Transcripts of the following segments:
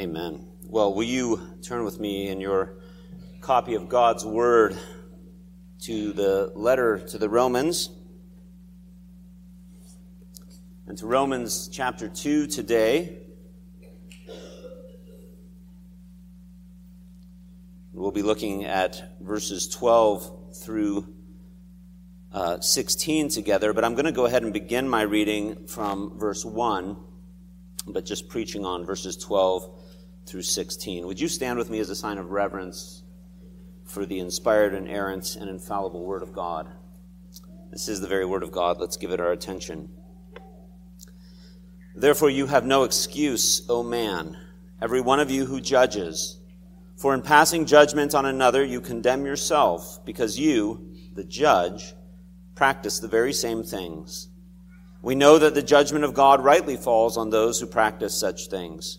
Amen. Well, will you turn with me in your copy of God's Word to the letter to the Romans? And to Romans chapter 2 today. We'll be looking at verses 12 through uh, 16 together, but I'm going to go ahead and begin my reading from verse 1, but just preaching on verses 12 through 16. Would you stand with me as a sign of reverence for the inspired, inerrant, and infallible Word of God? This is the very Word of God. Let's give it our attention. Therefore, you have no excuse, O man, every one of you who judges. For in passing judgment on another, you condemn yourself, because you, the judge, practice the very same things. We know that the judgment of God rightly falls on those who practice such things.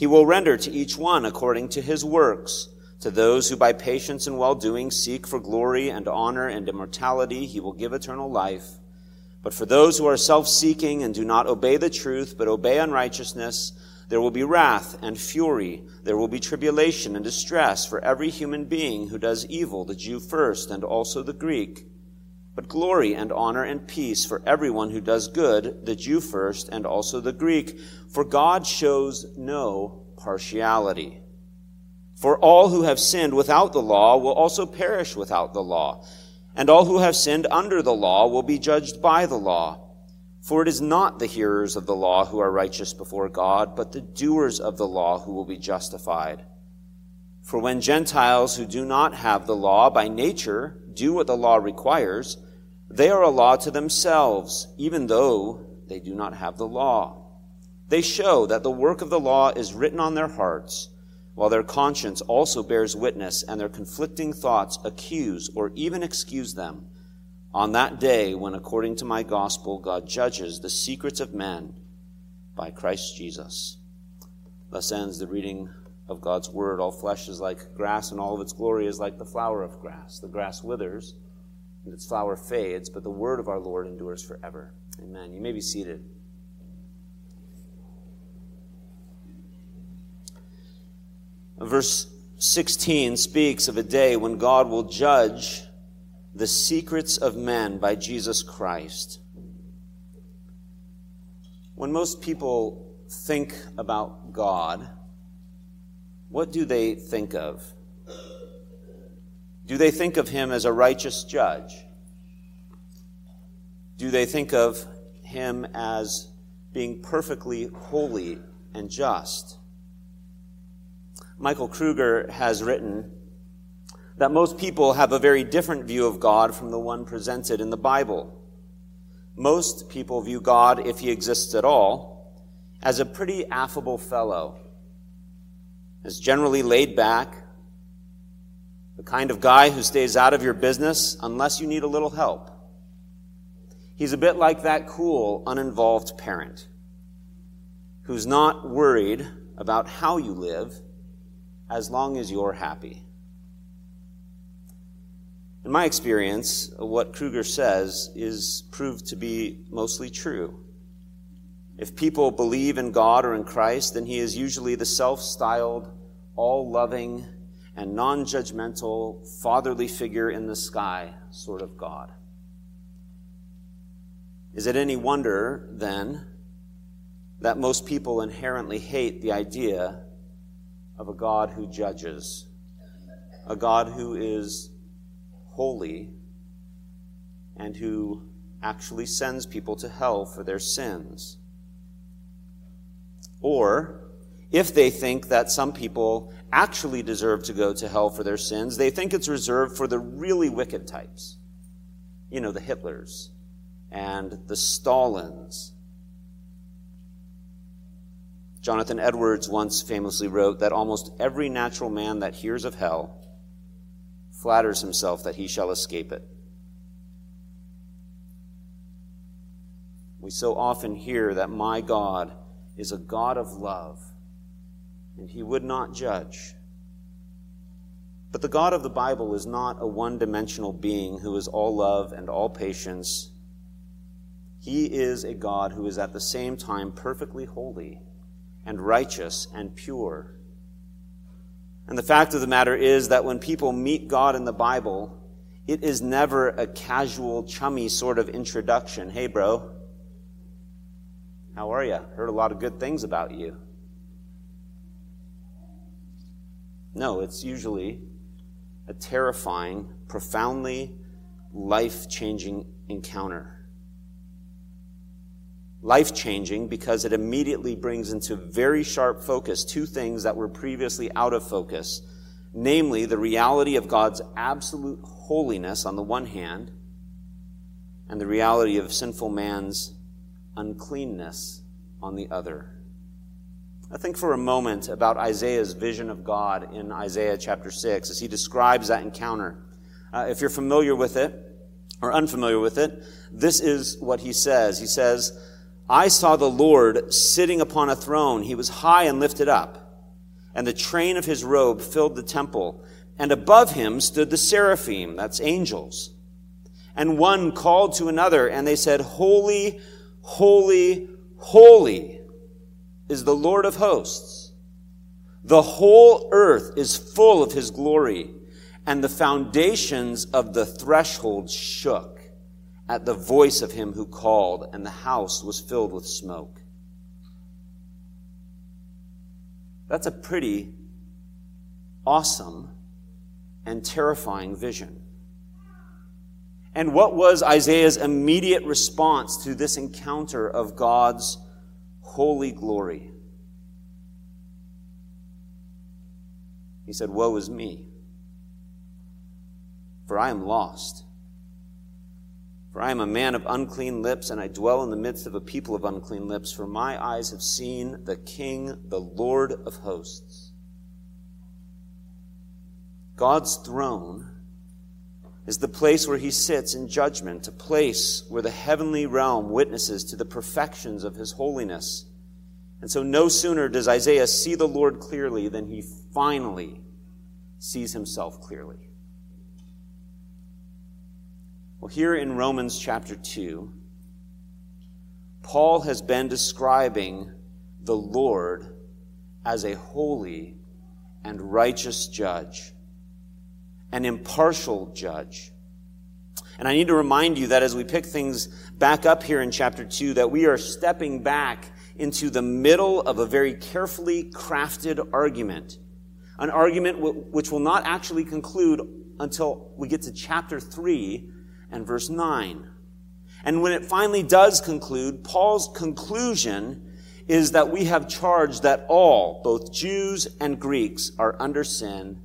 He will render to each one according to his works. To those who by patience and well doing seek for glory and honor and immortality, he will give eternal life. But for those who are self seeking and do not obey the truth, but obey unrighteousness, there will be wrath and fury. There will be tribulation and distress for every human being who does evil, the Jew first and also the Greek. But glory and honor and peace for everyone who does good, the Jew first and also the Greek. For God shows no partiality. For all who have sinned without the law will also perish without the law. And all who have sinned under the law will be judged by the law. For it is not the hearers of the law who are righteous before God, but the doers of the law who will be justified. For when Gentiles who do not have the law by nature do what the law requires, they are a law to themselves, even though they do not have the law. They show that the work of the law is written on their hearts, while their conscience also bears witness, and their conflicting thoughts accuse or even excuse them. On that day, when according to my gospel, God judges the secrets of men by Christ Jesus. Thus ends the reading of God's word. All flesh is like grass, and all of its glory is like the flower of grass. The grass withers, and its flower fades, but the word of our Lord endures forever. Amen. You may be seated. Verse 16 speaks of a day when God will judge the secrets of men by Jesus Christ. When most people think about God, what do they think of? Do they think of him as a righteous judge? Do they think of him as being perfectly holy and just? Michael Kruger has written that most people have a very different view of God from the one presented in the Bible. Most people view God, if he exists at all, as a pretty affable fellow as generally laid back, the kind of guy who stays out of your business unless you need a little help. He's a bit like that cool, uninvolved parent who's not worried about how you live as long as you're happy. In my experience, what Kruger says is proved to be mostly true. If people believe in God or in Christ, then he is usually the self styled, all loving, and non judgmental, fatherly figure in the sky sort of God. Is it any wonder, then, that most people inherently hate the idea of a God who judges, a God who is holy, and who actually sends people to hell for their sins? Or, if they think that some people actually deserve to go to hell for their sins, they think it's reserved for the really wicked types. You know, the Hitlers and the Stalins. Jonathan Edwards once famously wrote that almost every natural man that hears of hell flatters himself that he shall escape it. We so often hear that my God is a God of love, and he would not judge. But the God of the Bible is not a one dimensional being who is all love and all patience. He is a God who is at the same time perfectly holy and righteous and pure. And the fact of the matter is that when people meet God in the Bible, it is never a casual, chummy sort of introduction. Hey, bro, how are you? Heard a lot of good things about you. No, it's usually a terrifying, profoundly life changing encounter. Life changing because it immediately brings into very sharp focus two things that were previously out of focus namely, the reality of God's absolute holiness on the one hand, and the reality of sinful man's uncleanness on the other. I think for a moment about Isaiah's vision of God in Isaiah chapter 6 as he describes that encounter. Uh, if you're familiar with it or unfamiliar with it, this is what he says. He says, I saw the Lord sitting upon a throne. He was high and lifted up, and the train of his robe filled the temple. And above him stood the seraphim, that's angels. And one called to another, and they said, Holy, holy, holy is the Lord of hosts. The whole earth is full of his glory, and the foundations of the threshold shook at the voice of him who called, and the house was filled with smoke. That's a pretty awesome and terrifying vision. And what was Isaiah's immediate response to this encounter of God's holy glory. He said, Woe is me, for I am lost. For I am a man of unclean lips, and I dwell in the midst of a people of unclean lips, for my eyes have seen the King, the Lord of hosts. God's throne is the place where he sits in judgment, a place where the heavenly realm witnesses to the perfections of his holiness. And so, no sooner does Isaiah see the Lord clearly than he finally sees himself clearly. Well, here in Romans chapter 2, Paul has been describing the Lord as a holy and righteous judge an impartial judge. And I need to remind you that as we pick things back up here in chapter 2, that we are stepping back into the middle of a very carefully crafted argument. An argument which will not actually conclude until we get to chapter 3 and verse 9. And when it finally does conclude, Paul's conclusion is that we have charged that all, both Jews and Greeks, are under sin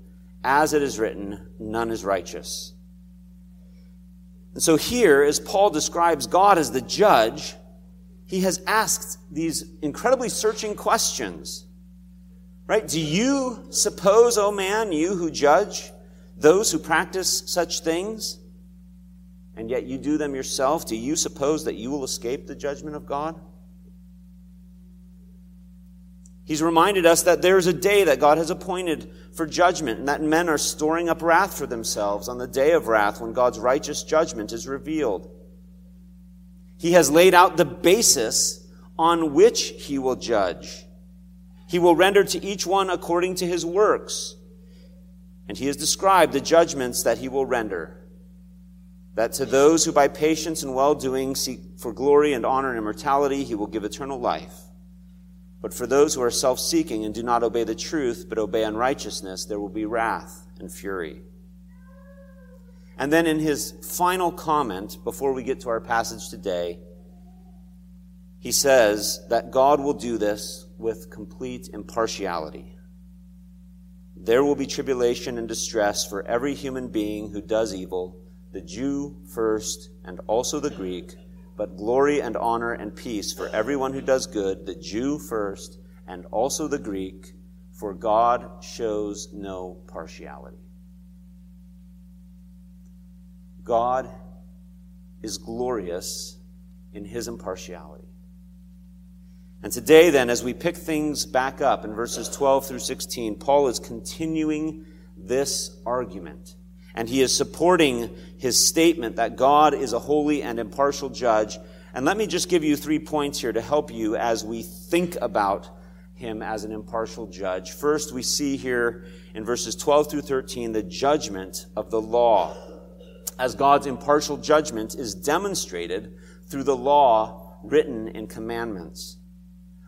as it is written, none is righteous. And so here, as Paul describes God as the judge, he has asked these incredibly searching questions. Right? Do you suppose, O oh man, you who judge those who practice such things, and yet you do them yourself, do you suppose that you will escape the judgment of God? He's reminded us that there is a day that God has appointed for judgment, and that men are storing up wrath for themselves on the day of wrath when God's righteous judgment is revealed. He has laid out the basis on which he will judge. He will render to each one according to his works. And he has described the judgments that he will render. That to those who by patience and well doing seek for glory and honor and immortality, he will give eternal life. But for those who are self seeking and do not obey the truth, but obey unrighteousness, there will be wrath and fury. And then in his final comment, before we get to our passage today, he says that God will do this with complete impartiality. There will be tribulation and distress for every human being who does evil, the Jew first and also the Greek but glory and honor and peace for everyone who does good, the Jew first and also the Greek, for God shows no partiality. God is glorious in his impartiality. And today, then, as we pick things back up in verses 12 through 16, Paul is continuing this argument. And he is supporting his statement that God is a holy and impartial judge. And let me just give you three points here to help you as we think about him as an impartial judge. First, we see here in verses 12 through 13 the judgment of the law as God's impartial judgment is demonstrated through the law written in commandments.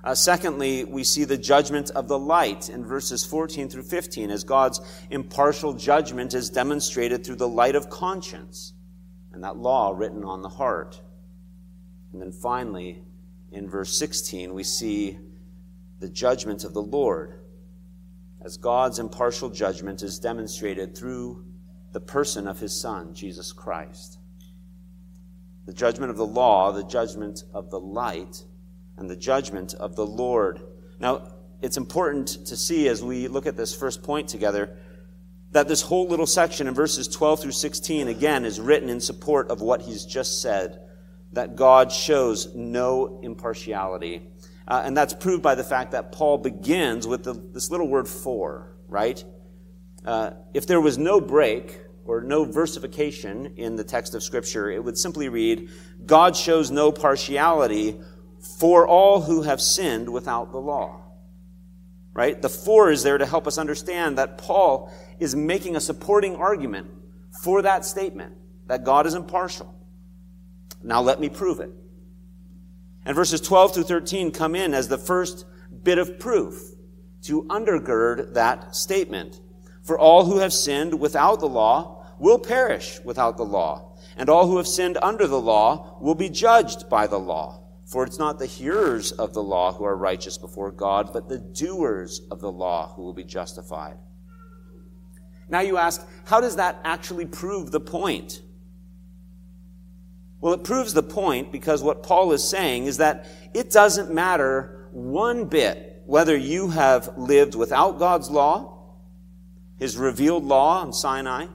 Uh, secondly, we see the judgment of the light in verses 14 through 15 as God's impartial judgment is demonstrated through the light of conscience and that law written on the heart. And then finally, in verse 16, we see the judgment of the Lord as God's impartial judgment is demonstrated through the person of his Son, Jesus Christ. The judgment of the law, the judgment of the light, and the judgment of the Lord. Now, it's important to see as we look at this first point together that this whole little section in verses 12 through 16 again is written in support of what he's just said that God shows no impartiality. Uh, and that's proved by the fact that Paul begins with the, this little word for, right? Uh, if there was no break or no versification in the text of Scripture, it would simply read, God shows no partiality for all who have sinned without the law. Right? The for is there to help us understand that Paul is making a supporting argument for that statement, that God is impartial. Now let me prove it. And verses 12 through 13 come in as the first bit of proof to undergird that statement. For all who have sinned without the law will perish without the law, and all who have sinned under the law will be judged by the law. For it's not the hearers of the law who are righteous before God, but the doers of the law who will be justified. Now you ask, how does that actually prove the point? Well, it proves the point because what Paul is saying is that it doesn't matter one bit whether you have lived without God's law his revealed law on Sinai,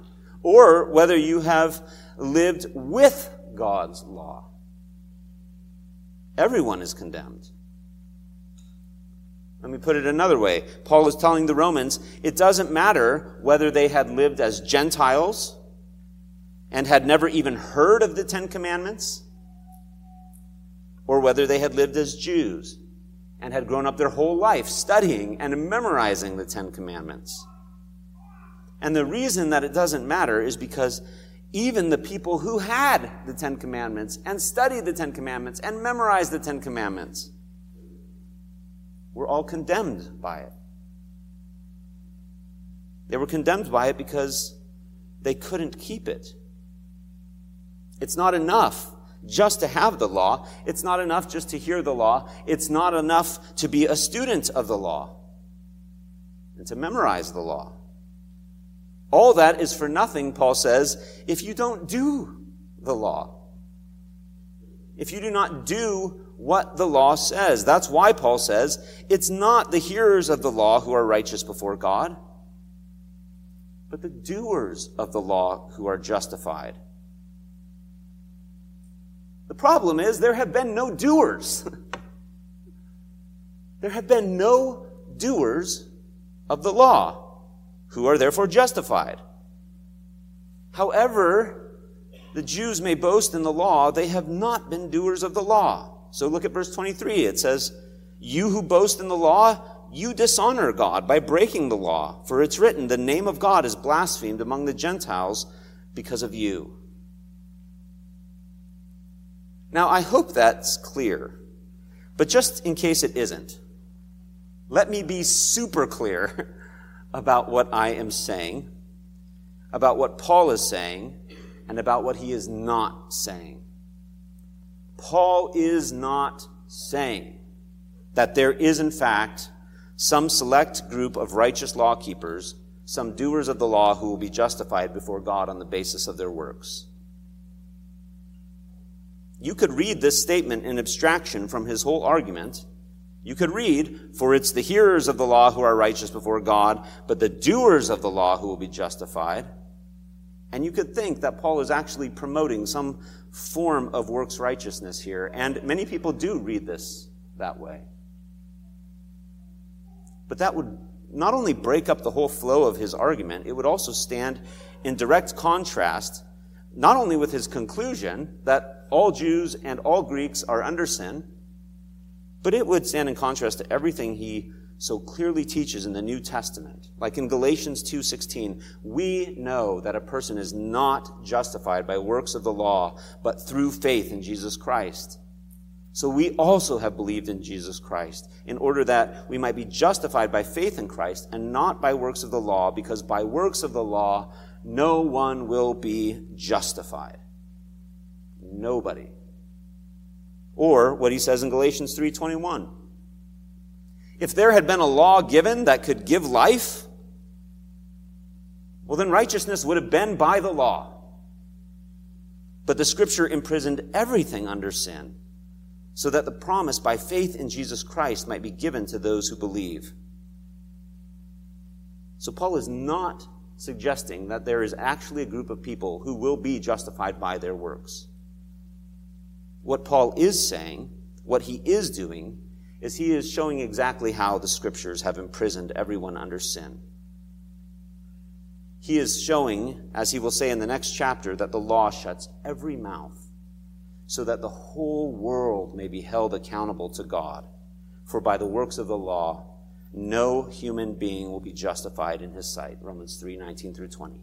or whether you have lived with God's law. Everyone is condemned. Let me put it another way. Paul is telling the Romans it doesn't matter whether they had lived as Gentiles and had never even heard of the Ten Commandments, or whether they had lived as Jews and had grown up their whole life studying and memorizing the Ten Commandments. And the reason that it doesn't matter is because even the people who had the Ten Commandments and studied the Ten Commandments and memorized the Ten Commandments were all condemned by it. They were condemned by it because they couldn't keep it. It's not enough just to have the law. It's not enough just to hear the law. It's not enough to be a student of the law and to memorize the law. All that is for nothing, Paul says, if you don't do the law. If you do not do what the law says. That's why Paul says it's not the hearers of the law who are righteous before God, but the doers of the law who are justified. The problem is there have been no doers. there have been no doers of the law who are therefore justified. However, the Jews may boast in the law, they have not been doers of the law. So look at verse 23. It says, You who boast in the law, you dishonor God by breaking the law. For it's written, The name of God is blasphemed among the Gentiles because of you. Now, I hope that's clear. But just in case it isn't, let me be super clear about what I am saying, about what Paul is saying, and about what he is not saying. Paul is not saying that there is, in fact, some select group of righteous law keepers, some doers of the law who will be justified before God on the basis of their works. You could read this statement in abstraction from his whole argument You could read, for it's the hearers of the law who are righteous before God, but the doers of the law who will be justified. And you could think that Paul is actually promoting some form of works righteousness here, and many people do read this that way. But that would not only break up the whole flow of his argument, it would also stand in direct contrast, not only with his conclusion that all Jews and all Greeks are under sin, but it would stand in contrast to everything he so clearly teaches in the New Testament. Like in Galatians 2:16, we know that a person is not justified by works of the law, but through faith in Jesus Christ. So we also have believed in Jesus Christ in order that we might be justified by faith in Christ and not by works of the law, because by works of the law no one will be justified. Nobody. Or what he says in Galatians 3:21. If there had been a law given that could give life, well then righteousness would have been by the law. But the scripture imprisoned everything under sin, so that the promise by faith in Jesus Christ might be given to those who believe. So Paul is not suggesting that there is actually a group of people who will be justified by their works. What Paul is saying, what he is doing, is he is showing exactly how the scriptures have imprisoned everyone under sin. He is showing, as he will say in the next chapter, that the law shuts every mouth so that the whole world may be held accountable to God. For by the works of the law, no human being will be justified in his sight. Romans 3 19 through 20.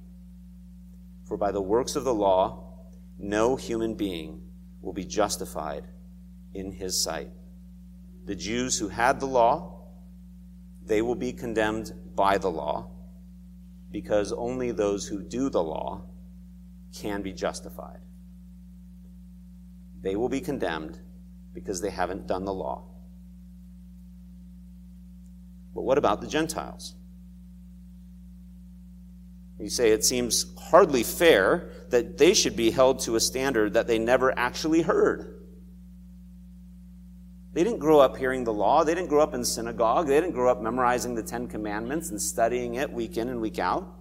For by the works of the law, no human being will be justified in his sight. The Jews who had the law, they will be condemned by the law because only those who do the law can be justified. They will be condemned because they haven't done the law. But what about the Gentiles? You say it seems hardly fair that they should be held to a standard that they never actually heard. They didn't grow up hearing the law. They didn't grow up in synagogue. They didn't grow up memorizing the Ten Commandments and studying it week in and week out.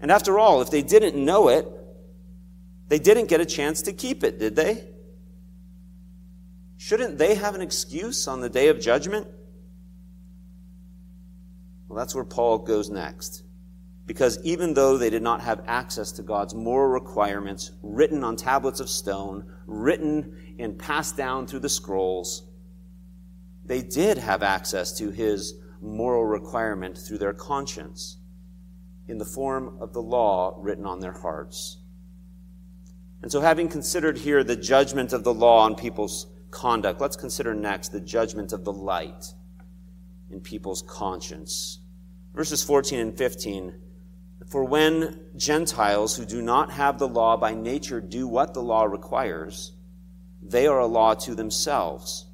And after all, if they didn't know it, they didn't get a chance to keep it, did they? Shouldn't they have an excuse on the day of judgment? Well, that's where Paul goes next. Because even though they did not have access to God's moral requirements written on tablets of stone, written and passed down through the scrolls, they did have access to his moral requirement through their conscience in the form of the law written on their hearts. And so, having considered here the judgment of the law on people's conduct, let's consider next the judgment of the light in people's conscience. Verses 14 and 15. For when Gentiles who do not have the law by nature do what the law requires, they are a law to themselves,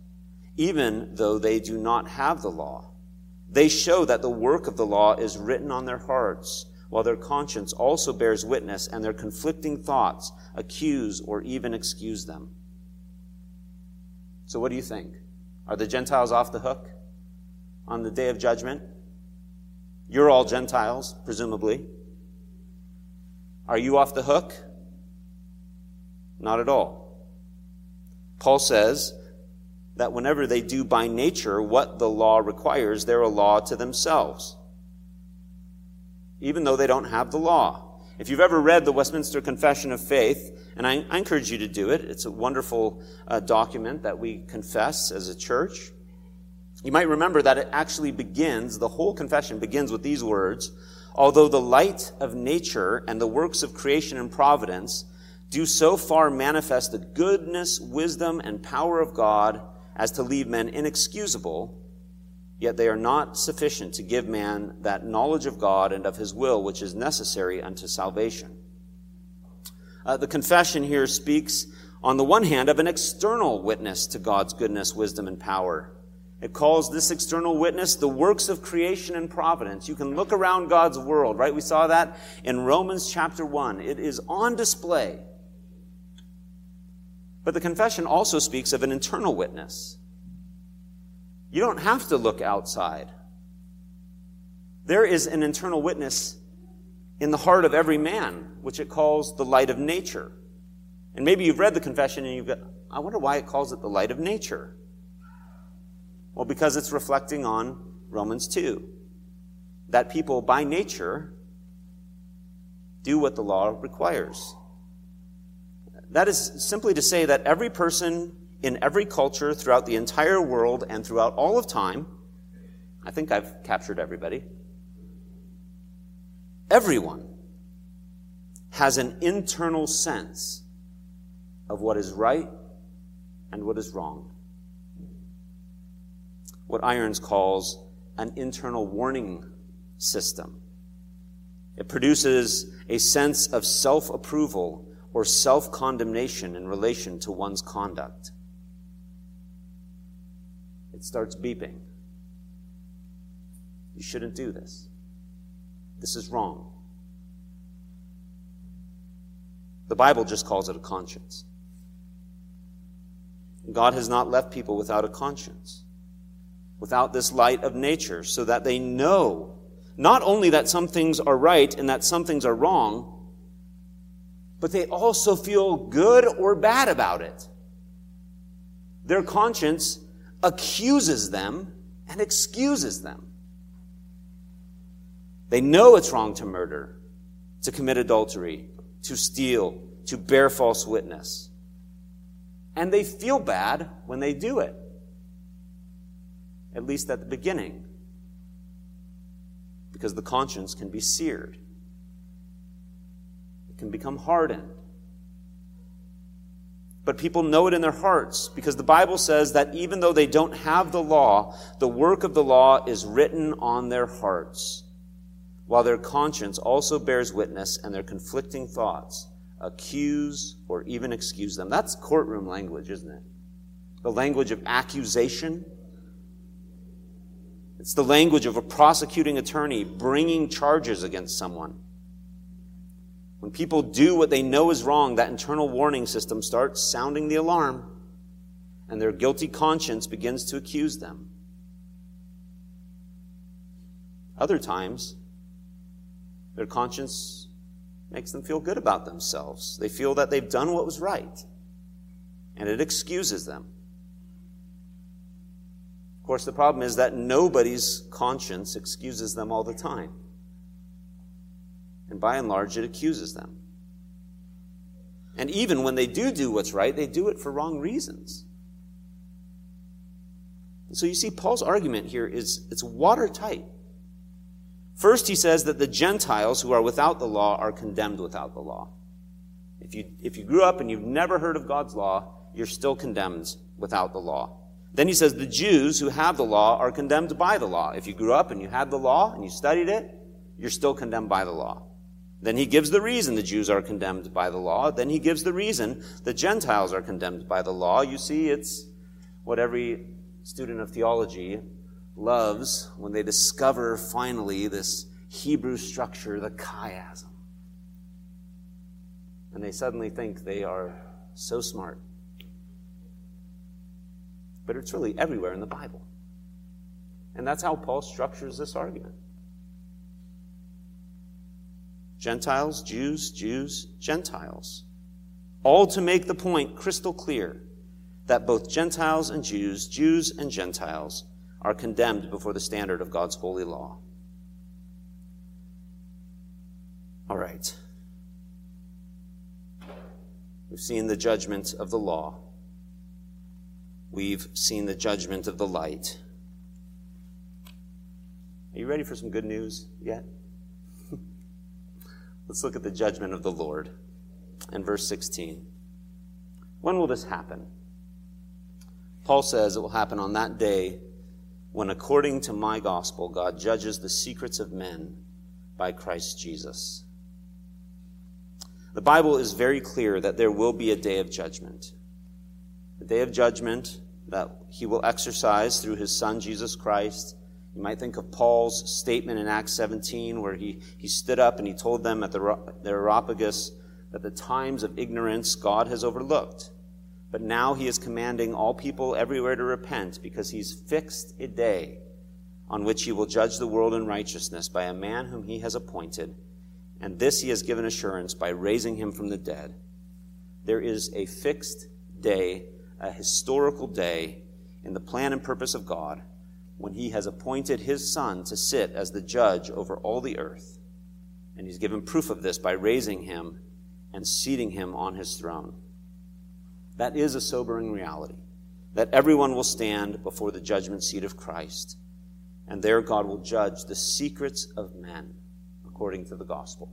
even though they do not have the law. They show that the work of the law is written on their hearts, while their conscience also bears witness, and their conflicting thoughts accuse or even excuse them. So, what do you think? Are the Gentiles off the hook on the day of judgment? You're all Gentiles, presumably. Are you off the hook? Not at all. Paul says that whenever they do by nature what the law requires, they're a law to themselves, even though they don't have the law. If you've ever read the Westminster Confession of Faith, and I, I encourage you to do it, it's a wonderful uh, document that we confess as a church. You might remember that it actually begins, the whole confession begins with these words Although the light of nature and the works of creation and providence do so far manifest the goodness, wisdom, and power of God as to leave men inexcusable, yet they are not sufficient to give man that knowledge of God and of his will which is necessary unto salvation. Uh, the confession here speaks, on the one hand, of an external witness to God's goodness, wisdom, and power. It calls this external witness the works of creation and providence. You can look around God's world, right? We saw that in Romans chapter 1. It is on display. But the confession also speaks of an internal witness. You don't have to look outside. There is an internal witness in the heart of every man, which it calls the light of nature. And maybe you've read the confession and you've got, I wonder why it calls it the light of nature. Well, because it's reflecting on Romans 2. That people by nature do what the law requires. That is simply to say that every person in every culture throughout the entire world and throughout all of time, I think I've captured everybody, everyone has an internal sense of what is right and what is wrong. What Irons calls an internal warning system. It produces a sense of self approval or self condemnation in relation to one's conduct. It starts beeping. You shouldn't do this. This is wrong. The Bible just calls it a conscience. God has not left people without a conscience, without this light of nature, so that they know not only that some things are right and that some things are wrong, but they also feel good or bad about it. Their conscience accuses them and excuses them. They know it's wrong to murder, to commit adultery, to steal, to bear false witness. And they feel bad when they do it, at least at the beginning, because the conscience can be seared, it can become hardened. But people know it in their hearts because the Bible says that even though they don't have the law, the work of the law is written on their hearts, while their conscience also bears witness and their conflicting thoughts accuse or even excuse them. That's courtroom language, isn't it? The language of accusation. It's the language of a prosecuting attorney bringing charges against someone. When people do what they know is wrong, that internal warning system starts sounding the alarm, and their guilty conscience begins to accuse them. Other times, their conscience makes them feel good about themselves. They feel that they've done what was right, and it excuses them. Of course, the problem is that nobody's conscience excuses them all the time. And by and large, it accuses them. And even when they do do what's right, they do it for wrong reasons. So you see, Paul's argument here is it's watertight. First, he says that the Gentiles who are without the law are condemned without the law. If you, if you grew up and you've never heard of God's law, you're still condemned without the law. Then he says the Jews who have the law are condemned by the law. If you grew up and you had the law and you studied it, you're still condemned by the law. Then he gives the reason the Jews are condemned by the law. Then he gives the reason the Gentiles are condemned by the law. You see, it's what every student of theology loves when they discover finally this Hebrew structure, the chiasm. And they suddenly think they are so smart. But it's really everywhere in the Bible. And that's how Paul structures this argument. Gentiles, Jews, Jews, Gentiles. All to make the point crystal clear that both Gentiles and Jews, Jews and Gentiles, are condemned before the standard of God's holy law. All right. We've seen the judgment of the law. We've seen the judgment of the light. Are you ready for some good news yet? Let's look at the judgment of the Lord in verse 16. When will this happen? Paul says it will happen on that day when, according to my gospel, God judges the secrets of men by Christ Jesus. The Bible is very clear that there will be a day of judgment. A day of judgment that he will exercise through his son, Jesus Christ, you might think of Paul's statement in Acts 17 where he, he stood up and he told them at the, the Areopagus that the times of ignorance God has overlooked, But now he is commanding all people everywhere to repent because he's fixed a day on which he will judge the world in righteousness by a man whom he has appointed. And this he has given assurance by raising him from the dead. There is a fixed day, a historical day in the plan and purpose of God when he has appointed his son to sit as the judge over all the earth. And he's given proof of this by raising him and seating him on his throne. That is a sobering reality. That everyone will stand before the judgment seat of Christ, and there God will judge the secrets of men according to the gospel.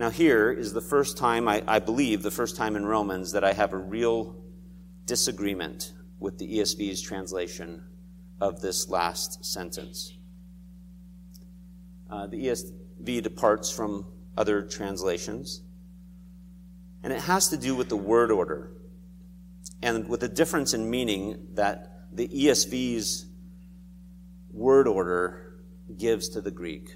Now, here is the first time, I, I, believe, the first time in Romans that I have a real disagreement with the ESV's translation of this last sentence. Uh, the ESV departs from other translations. And it has to do with the word order and with the difference in meaning that the ESV's word order gives to the Greek.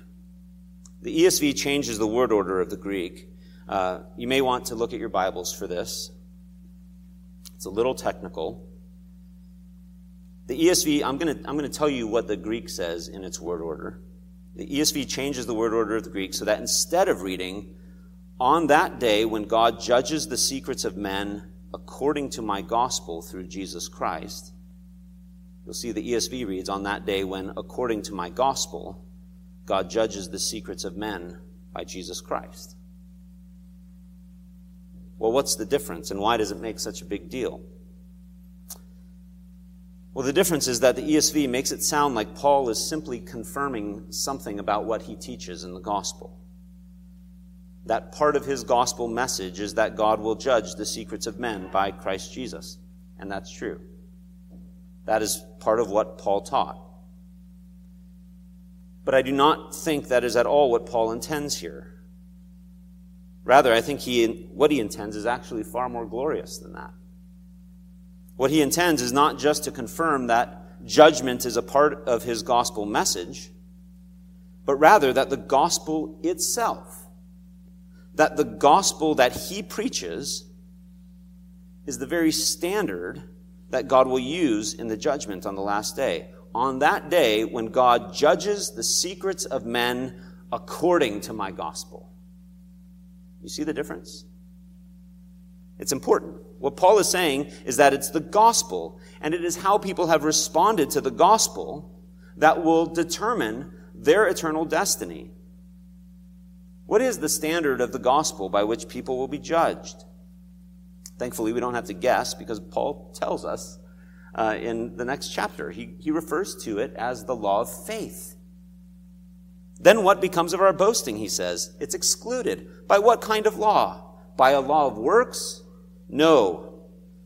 The ESV changes the word order of the Greek. Uh, you may want to look at your Bibles for this. It's a little technical. The ESV, I'm going to I'm going to tell you what the Greek says in its word order. The ESV changes the word order of the Greek so that instead of reading, on that day, when God judges the secrets of men according to my gospel through Jesus Christ, you'll see the ESV reads, On that day, when according to my gospel, God judges the secrets of men by Jesus Christ. Well, what's the difference, and why does it make such a big deal? Well, the difference is that the ESV makes it sound like Paul is simply confirming something about what he teaches in the gospel that part of his gospel message is that God will judge the secrets of men by Christ Jesus. And that's true. That is part of what Paul taught. But I do not think that is at all what Paul intends here. Rather, I think he, what he intends is actually far more glorious than that. What he intends is not just to confirm that judgment is a part of his gospel message, but rather that the gospel itself that the gospel that he preaches is the very standard that God will use in the judgment on the last day. On that day, when God judges the secrets of men according to my gospel. You see the difference? It's important. What Paul is saying is that it's the gospel, and it is how people have responded to the gospel that will determine their eternal destiny. What is the standard of the gospel by which people will be judged? Thankfully, we don't have to guess because Paul tells us uh, in the next chapter. He, he refers to it as the law of faith. Then what becomes of our boasting, he says? It's excluded. By what kind of law? By a law of works? No,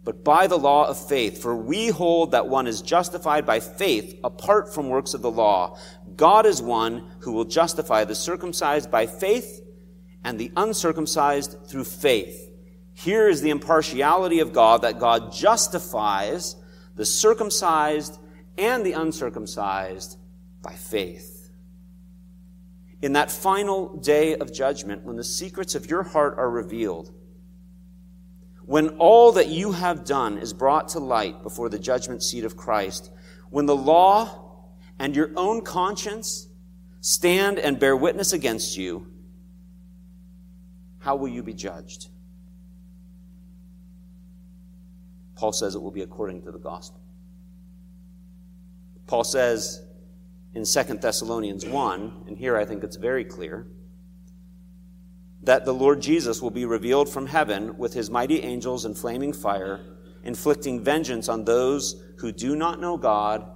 but by the law of faith. For we hold that one is justified by faith apart from works of the law. God is one who will justify the circumcised by faith and the uncircumcised through faith. Here is the impartiality of God that God justifies the circumcised and the uncircumcised by faith. In that final day of judgment, when the secrets of your heart are revealed, when all that you have done is brought to light before the judgment seat of Christ, when the law and your own conscience stand and bear witness against you, how will you be judged? Paul says it will be according to the gospel. Paul says in 2 Thessalonians 1, and here I think it's very clear, that the Lord Jesus will be revealed from heaven with his mighty angels in flaming fire, inflicting vengeance on those who do not know God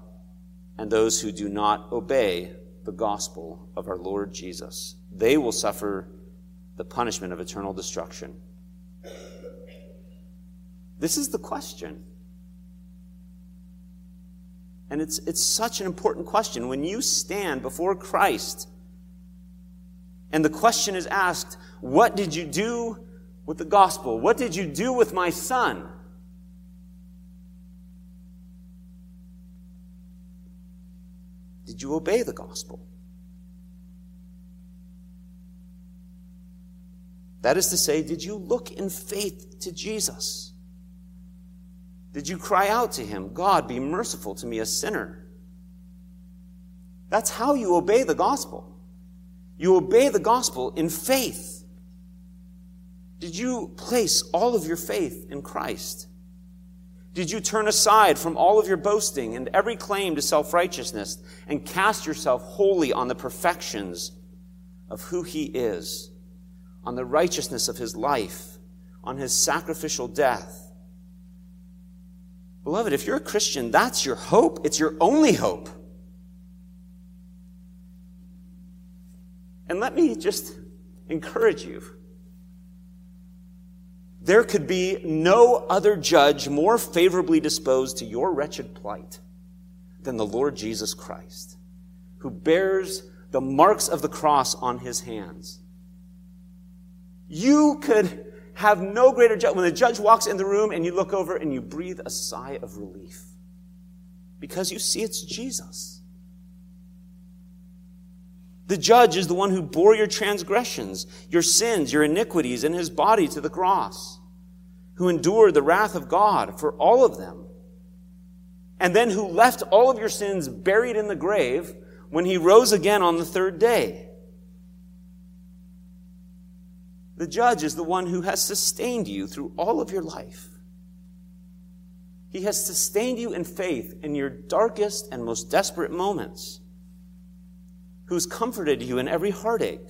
and those who do not obey the gospel of our Lord Jesus. They will suffer the punishment of eternal destruction. This is the question. And it's, it's such an important question. When you stand before Christ and the question is asked, What did you do with the gospel? What did you do with my son? Did you obey the gospel? That is to say, did you look in faith to Jesus? Did you cry out to him, God, be merciful to me, a sinner? That's how you obey the gospel. You obey the gospel in faith. Did you place all of your faith in Christ? Did you turn aside from all of your boasting and every claim to self righteousness and cast yourself wholly on the perfections of who He is, on the righteousness of His life, on His sacrificial death? Beloved, if you're a Christian, that's your hope. It's your only hope. And let me just encourage you there could be no other judge more favorably disposed to your wretched plight than the Lord Jesus Christ, who bears the marks of the cross on his hands. You could have no greater judge. When the judge walks in the room and you look over and you breathe a sigh of relief because you see it's Jesus. The judge is the one who bore your transgressions, your sins, your iniquities in his body to the cross, who endured the wrath of God for all of them, and then who left all of your sins buried in the grave when he rose again on the third day. The judge is the one who has sustained you through all of your life. He has sustained you in faith in your darkest and most desperate moments who's comforted you in every heartache,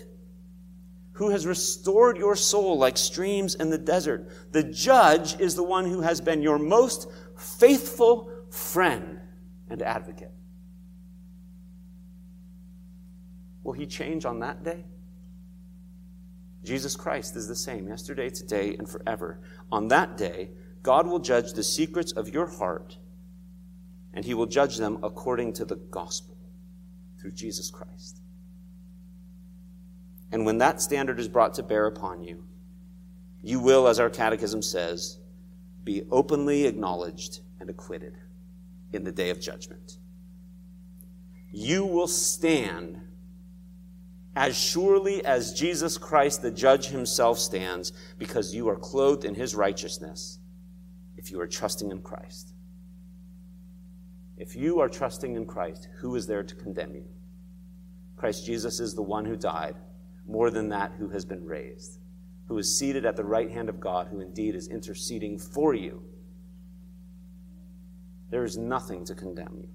who has restored your soul like streams in the desert. The judge is the one who has been your most faithful friend and advocate. Will he change on that day? Jesus Christ is the same yesterday, today, and forever. On that day, God will judge the secrets of your heart, and he will judge them according to the gospel through Jesus Christ. And when that standard is brought to bear upon you, you will, as our catechism says, be openly acknowledged and acquitted in the day of judgment. You will stand as surely as Jesus Christ, the judge himself, stands because you are clothed in his righteousness if you are trusting in Christ. If you are trusting in Christ, who is there to condemn you? Christ Jesus is the one who died, more than that, who has been raised, who is seated at the right hand of God, who indeed is interceding for you. There is nothing to condemn you.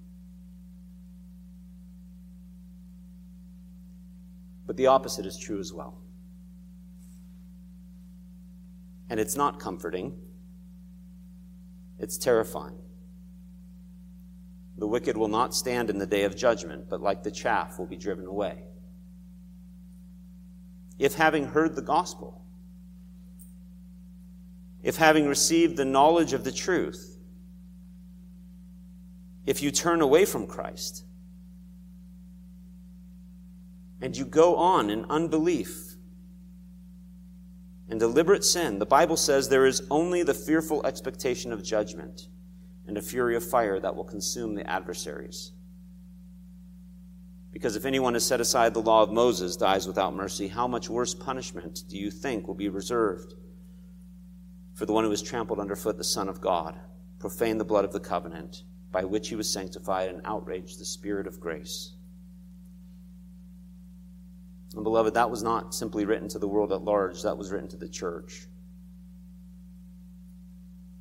But the opposite is true as well. And it's not comforting, it's terrifying. The wicked will not stand in the day of judgment, but like the chaff will be driven away. If having heard the gospel, if having received the knowledge of the truth, if you turn away from Christ, and you go on in unbelief and deliberate sin, the Bible says there is only the fearful expectation of judgment and a fury of fire that will consume the adversaries. Because if anyone has set aside the law of Moses dies without mercy, how much worse punishment do you think will be reserved for the one who has trampled underfoot the Son of God, profaned the blood of the covenant, by which he was sanctified, and outraged the Spirit of grace? And beloved, that was not simply written to the world at large, that was written to the church.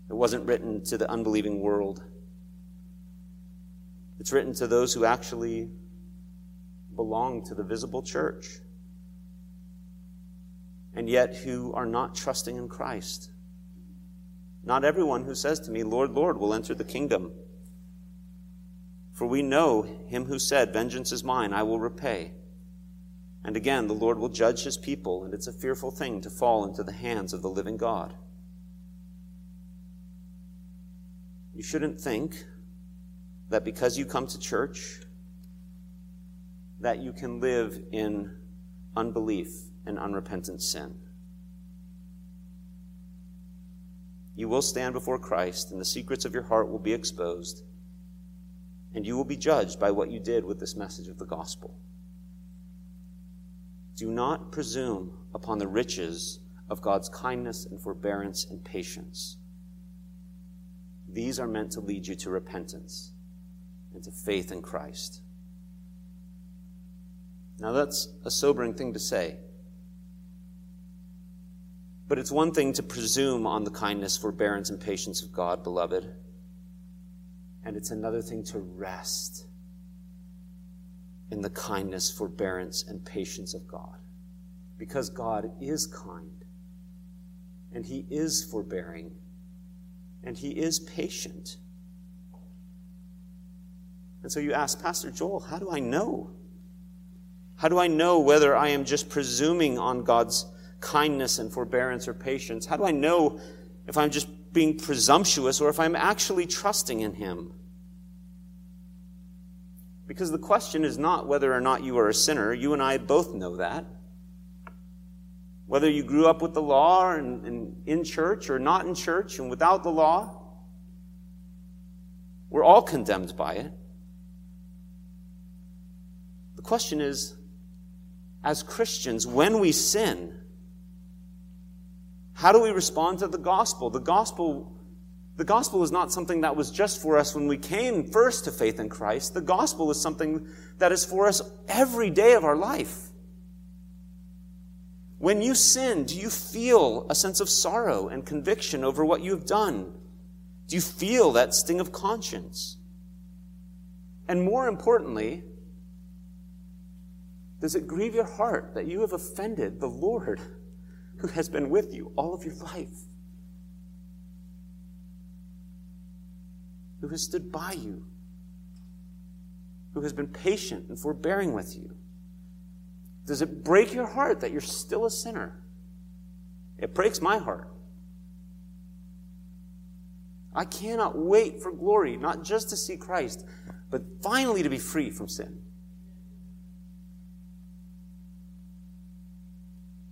It wasn't written to the unbelieving world. It's written to those who actually belong to the visible church and yet who are not trusting in Christ. Not everyone who says to me, Lord, Lord, will enter the kingdom. For we know him who said, Vengeance is mine, I will repay. And again, the Lord will judge his people, and it's a fearful thing to fall into the hands of the living God. You shouldn't think that because you come to church, that you can live in unbelief and unrepentant sin. You will stand before Christ, and the secrets of your heart will be exposed, and you will be judged by what you did with this message of the gospel. Do not presume upon the riches of God's kindness and forbearance and patience. These are meant to lead you to repentance and to faith in Christ. Now, that's a sobering thing to say. But it's one thing to presume on the kindness, forbearance, and patience of God, beloved. And it's another thing to rest in the kindness, forbearance, and patience of God. Because God is kind, and He is forbearing, and He is patient. And so you ask, Pastor Joel, how do I know? How do I know whether I am just presuming on God's kindness and forbearance or patience? How do I know if I'm just being presumptuous or if I'm actually trusting in Him? Because the question is not whether or not you are a sinner. You and I both know that. Whether you grew up with the law and, and in church or not in church and without the law, we're all condemned by it. The question is, as Christians, when we sin, how do we respond to the gospel? The gospel the gospel is not something that was just for us when we came first to faith in Christ. The gospel is something that is for us every day of our life. When you sin, do you feel a sense of sorrow and conviction over what you have done? Do you feel that sting of conscience? And more importantly, does it grieve your heart that you have offended the Lord who has been with you all of your life? Who has stood by you, who has been patient and forbearing with you? Does it break your heart that you're still a sinner? It breaks my heart. I cannot wait for glory, not just to see Christ, but finally to be free from sin.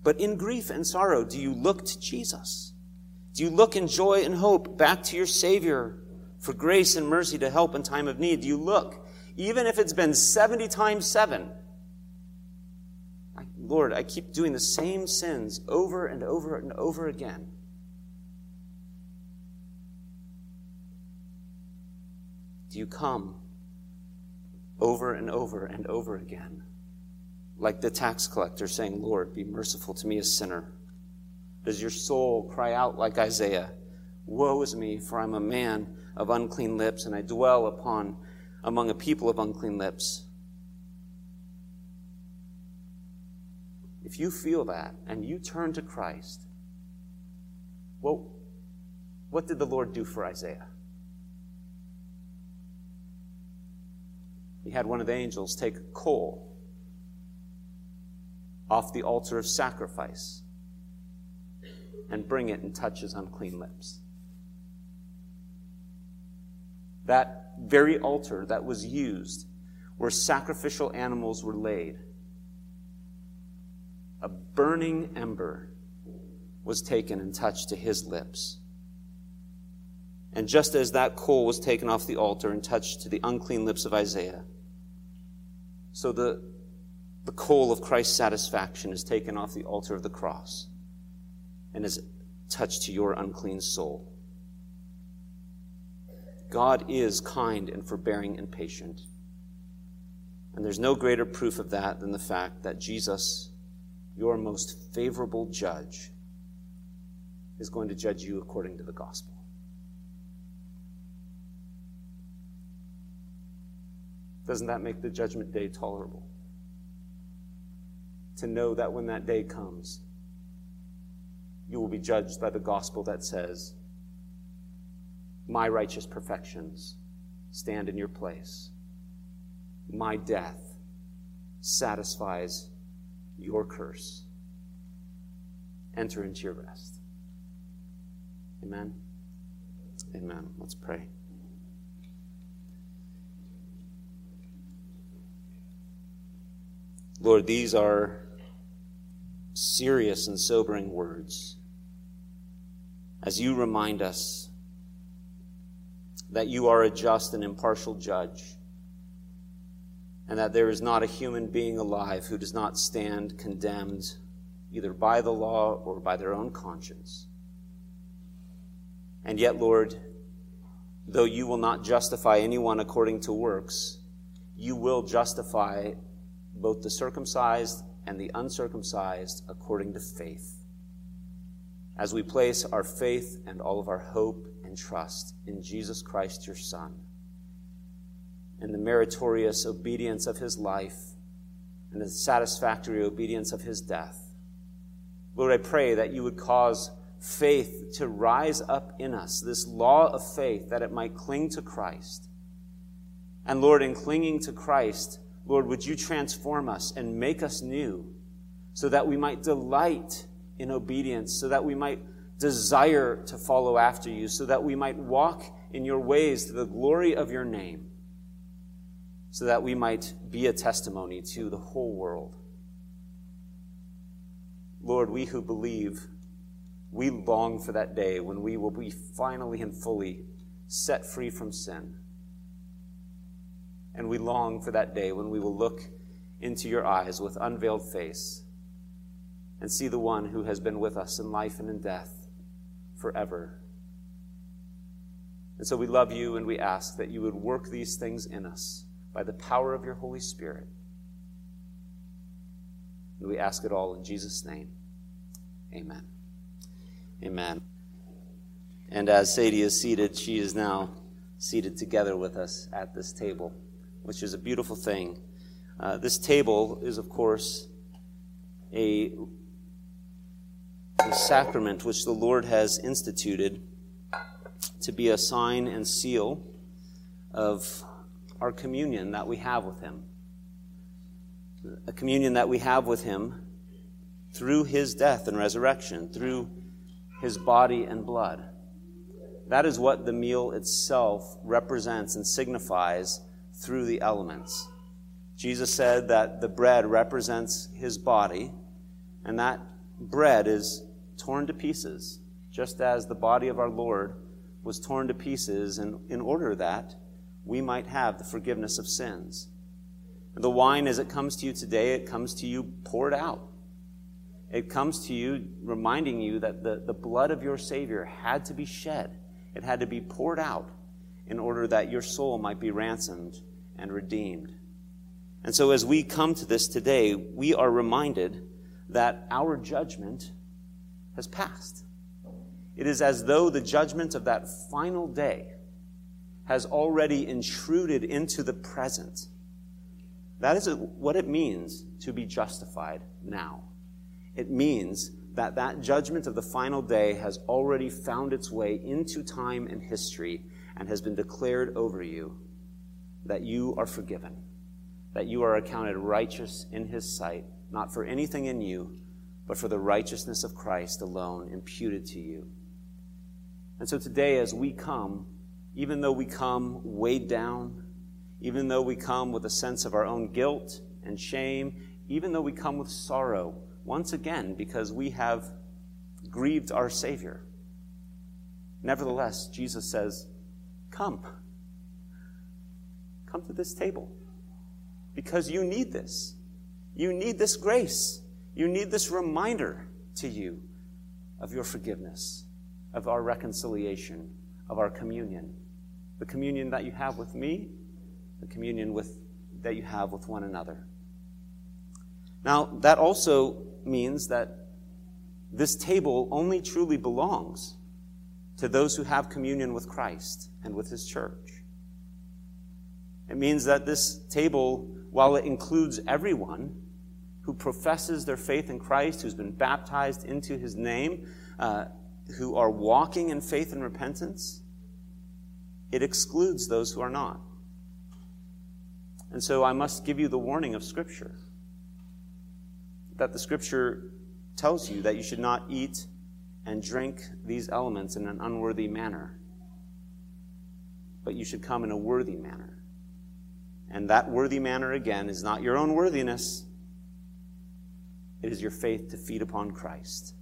But in grief and sorrow, do you look to Jesus? Do you look in joy and hope back to your Savior for grace and mercy to help in time of need, do you look, even if it's been 70 times 7. I, Lord, I keep doing the same sins over and over and over again. Do you come over and over and over again? Like the tax collector saying, Lord, be merciful to me, a sinner. Does your soul cry out like Isaiah, Woe is me, for I'm a man of unclean lips, and I dwell upon among a people of unclean lips. If you feel that and you turn to Christ, well, what did the Lord do for Isaiah? He had one of the angels take a coal off the altar of sacrifice and bring it and touch his unclean lips that very altar that was used where sacrificial animals were laid, a burning ember was taken and touched to his lips. And just as that coal was taken off the altar and touched to the unclean lips of Isaiah, so the, the coal of Christ's satisfaction is taken off the altar of the cross and is touched to your unclean soul. God is kind and forbearing and patient. And there's no greater proof of that than the fact that Jesus, your most favorable judge, is going to judge you according to the gospel. Doesn't that make the judgment day tolerable? To know that when that day comes, you will be judged by the gospel that says, my righteous perfections stand in your place. My death satisfies your curse. Enter into your rest. Amen. Amen. Let's pray. Lord, these are serious and sobering words as you remind us that you are a just and impartial judge, and that there is not a human being alive who does not stand condemned either by the law or by their own conscience. And yet, Lord, though you will not justify anyone according to works, you will justify both the circumcised and the uncircumcised according to faith. As we place our faith and all of our hope and trust in Jesus Christ, your Son, in the meritorious obedience of his life and the satisfactory obedience of his death. Lord, I pray that you would cause faith to rise up in us, this law of faith, that it might cling to Christ. And Lord, in clinging to Christ, Lord, would you transform us and make us new so that we might delight in obedience, so that we might desire to follow after you, so that we might walk in your ways to the glory of your name, so that we might be a testimony to the whole world. Lord, we who believe, we long for that day when we will be finally and fully set free from sin. And we long for that day when we will look into your eyes with unveiled face and see the one who has been with us in life and in death forever. And so we love you and we ask that you would work these things in us by the power of your Holy Spirit. And we ask it all in Jesus' name. Amen. Amen. And as Sadie is seated, she is now seated together with us at this table, which is a beautiful thing. Uh, this table is, of course, a, a sacrament which the Lord has instituted to be a sign and seal of our communion that we have with Him a communion that we have with him through his death and resurrection, through his body and blood. That is what the meal itself represents and signifies through the elements. Jesus said that the bread represents his body, and that bread is torn to pieces, just as the body of our Lord was torn to pieces in, in order that we might have the forgiveness of sins. The wine, as it comes to you today, it comes to you poured out. It comes to you reminding you that the, the blood of your Savior had to be shed, it had to be poured out in order that your soul might be ransomed and redeemed. And so, as we come to this today, we are reminded that our judgment has passed. It is as though the judgment of that final day has already intruded into the present that is what it means to be justified now. It means that that judgment of the final day has already found its way into time and history and has been declared over you that you are forgiven, that you are accounted righteous in his sight, not for anything in you, but for the righteousness of Christ alone imputed to you. And so today, as we come, even though we come weighed down, even though we come with a sense of our own guilt and shame, even though we come with sorrow, once again, because we have grieved our Savior. Nevertheless, Jesus says, Come. Come to this table. Because you need this. You need this grace. You need this reminder to you of your forgiveness, of our reconciliation, of our communion. The communion that you have with me the communion with, that you have with one another. Now, that also means that this table only truly belongs to those who have communion with Christ and with his church. It means that this table, while it includes everyone who professes their faith in Christ, who's been baptized into his name, uh, who are walking in faith and repentance, it excludes those who are not. And so I must give you the warning of Scripture that the Scripture tells you that you should not eat and drink these elements in an unworthy manner, but you should come in a worthy manner. And that worthy manner, again, is not your own worthiness, it is your faith to feed upon Christ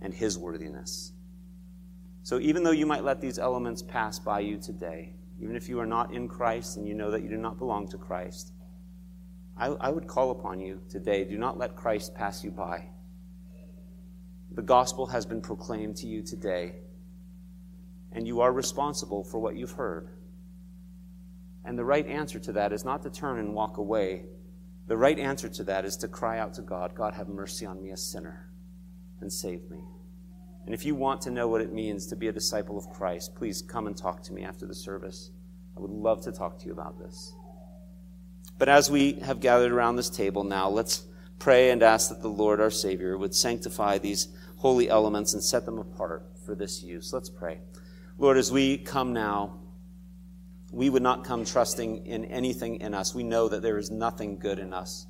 and His worthiness. So even though you might let these elements pass by you today, even if you are not in Christ and you know that you do not belong to Christ, I, I would call upon you today do not let Christ pass you by. The gospel has been proclaimed to you today, and you are responsible for what you've heard. And the right answer to that is not to turn and walk away. The right answer to that is to cry out to God, God, have mercy on me, a sinner, and save me. And if you want to know what it means to be a disciple of Christ, please come and talk to me after the service. I would love to talk to you about this. But as we have gathered around this table now, let's pray and ask that the Lord our Savior would sanctify these holy elements and set them apart for this use. Let's pray. Lord, as we come now, we would not come trusting in anything in us. We know that there is nothing good in us.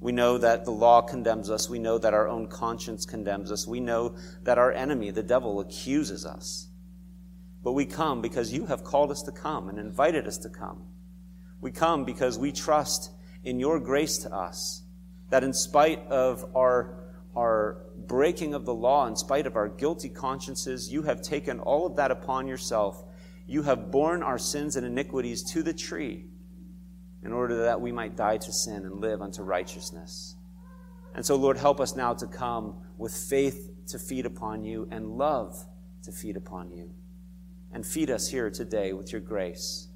We know that the law condemns us. We know that our own conscience condemns us. We know that our enemy, the devil, accuses us. But we come because you have called us to come and invited us to come. We come because we trust in your grace to us, that in spite of our, our breaking of the law, in spite of our guilty consciences, you have taken all of that upon yourself. You have borne our sins and iniquities to the tree in order that we might die to sin and live unto righteousness. And so, Lord, help us now to come with faith to feed upon you and love to feed upon you. And feed us here today with your grace.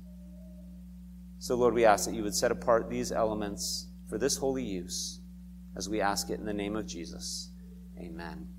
So, Lord, we ask that you would set apart these elements for this holy use as we ask it in the name of Jesus. Amen.